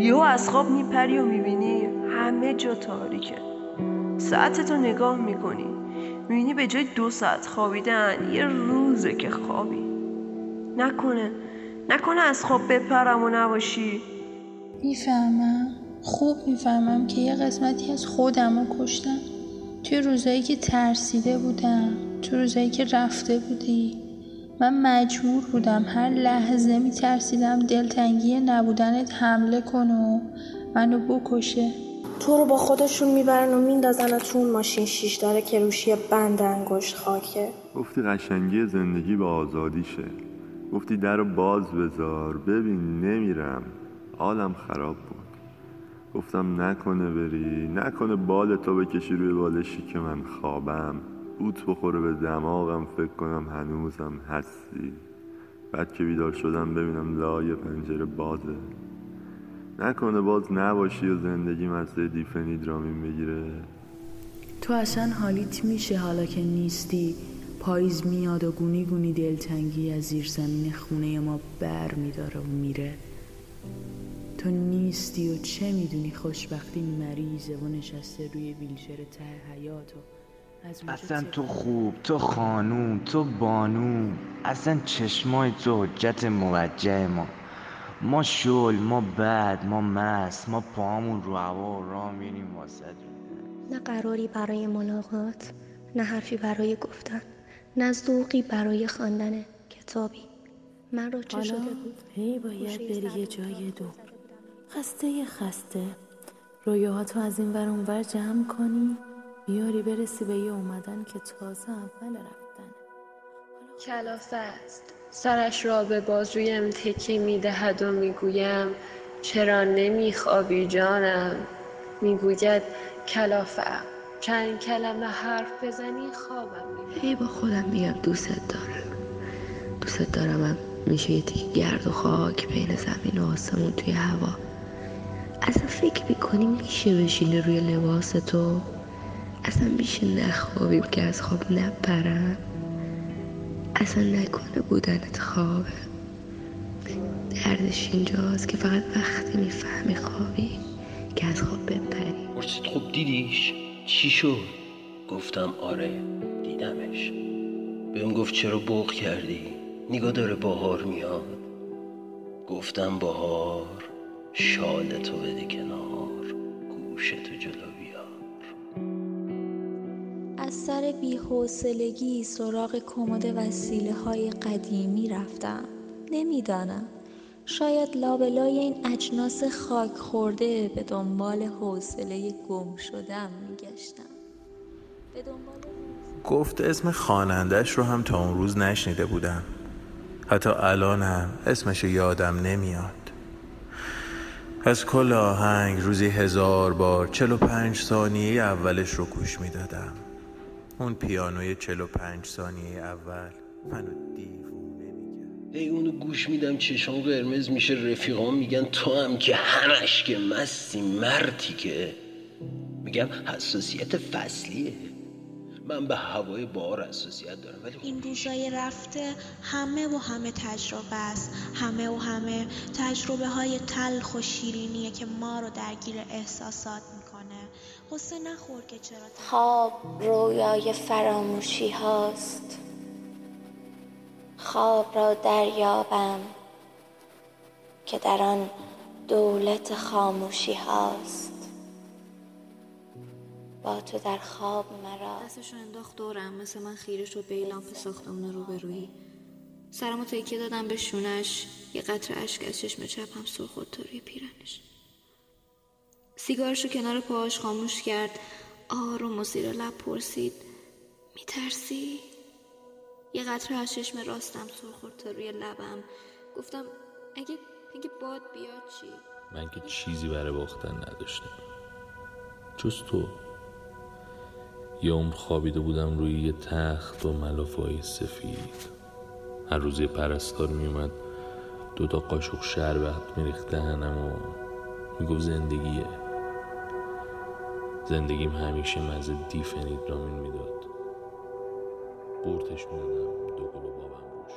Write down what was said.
یو از خواب میپری و می‌بینی همه جا تاریکه. ساعتتو نگاه می‌کنی. می‌بینی به جای دو ساعت خوابیدن یه روزه که خوابی. نکنه. نکنه از خواب بپرم و نباشی. می‌فهمم. خوب می‌فهمم که یه قسمتی از خودم رو کشتم. توی روزایی که ترسیده بودم. تو روزایی که رفته بودی. من مجبور بودم هر لحظه میترسیدم دلتنگی نبودنت حمله کنه و منو بکشه. تو رو با خودشون می‌برن و میندازن تو اون ماشین شیش داره که روش یه بند انگشت خاکه. گفتی قشنگی زندگی با آزادیشه گفتی در رو باز بذار. ببین نمیرم. حالم خراب بود. گفتم نکنه بری. نکنه بال تو بکشی روی بالشی که من خوابم. بوت بخوره به دماغم فکر کنم هنوزم هستی. بعد که بیدار شدم ببینم لای پنجره بازه. نکنه باز نباشی و زندگی مزه دیفنیدرامین بگیره تو اصلا حالیت میشه حالا که نیستی. پاییز میاد و گونی گونی دلتنگی از زیر زمین خونه ما بر میداره و میره. تو نیستی و چه می‌دونی؟ خوشبختی مریضه و نشسته روی ویلچر ته حیات و اصلا تو خوب تو خانوم تو بانو اصلا چشمای تو حجت موجه ما. ما شل ما بد ما مست ما پامون رو هوا و راه میریم واسه نه قراری برای ملاقات نه حرفی برای گفتن نه ذوقی برای خواندن کتابی. من رو چه شده بود؟ هی باید بری یه جای دور خسته خسته. رویاهاتو از این ور اونور جمع کنی. بیاری برسی به یه اومدن که تازه اول رفتن. کلافه است. سرش را به بازویم تکی می‌دهد و می‌گویم چرا نمیخوابی جانم؟ می‌گوید کلافه چند کلمه حرف بزنی خوابم هی با خودم میگم دوست دارم. دوست دارم هم میشه یه تیک گرد و خاک بین زمین و آسمون توی هوا. اصلا فکر می‌کنی میشه بشینه روی لباس تو؟ اصلا میشه نخوابیم که از خواب نپرم. اصلا نکنه بودنت خوابه. دردش اینجاست که فقط وقتی می‌فهمی خوابی که از خواب بپری. پرسید خب دیدیش چی شد؟ گفتم آره دیدمش. بهم گفت چرا بغ کردی؟ نگاه داره بهار میاد. گفتم بهار شال تو بده کنار گوشتو جلو. بیار از سر بیحوصلگی سراغ کمد وسیله های قدیمی رفتم. نمی‌دانم. شاید لابلای این اجناس خاک خورده به دنبال حوصله گم شدم میگشتم. به دنبال گفت اسم خانندش رو هم تا اون روز نشنیده بودم. حتی الان هم اسمش یادم نمیاد. از کل آهنگ روزی هزار بار چل و پنج ثانیه اولش رو گوش می‌دادم. اون پیانوی چل و پنج ثانیه اول. منو دیوونه می‌کرد. هی اونو گوش میدم چشام قرمز میشه. رفیقام میگن تو هم که همش که مستی مرتی که. میگم حساسیت فصلیه. من به هوای بار حساسیت دارم ولی این روزای رفته همه و همه تجربه است. همه و همه تجربه های تلخ و شیرینیه که ما رو درگیر احساسات قصه نخور که چرا خواب رویای فراموشی هاست. خواب را دریابم که در آن دولت خاموشی هاست. با تو در خواب مرا. دستشو انداخت دورم مثل من خیره شد به لامپ ساختمون روبرویی. سرمو تکیه دادم به شونش یه قطره اشک از چشم چپم سر خورد تا روی پیرنش. سیگارشو کنار پاهاش خاموش کرد. آروم و زیر لب پرسید. میترسی؟ یه قطره از چشم راستم سر خورد تا روی لبم. گفتم اگه اگه باد بیاد چی؟ من که چیزی برای باختن نداشتم. جز تو. یه عمر خوابیده بودم روی یه تخت و ملافای سفید. هر روز یه پرستار میومد دو تا قاشق شربت میریخت دهنم و می‌گفت زندگیه. زندگیم همیشه مزه دیفنیدرامین می‌داد. قورتش می‌دادم دو قلو بابم روش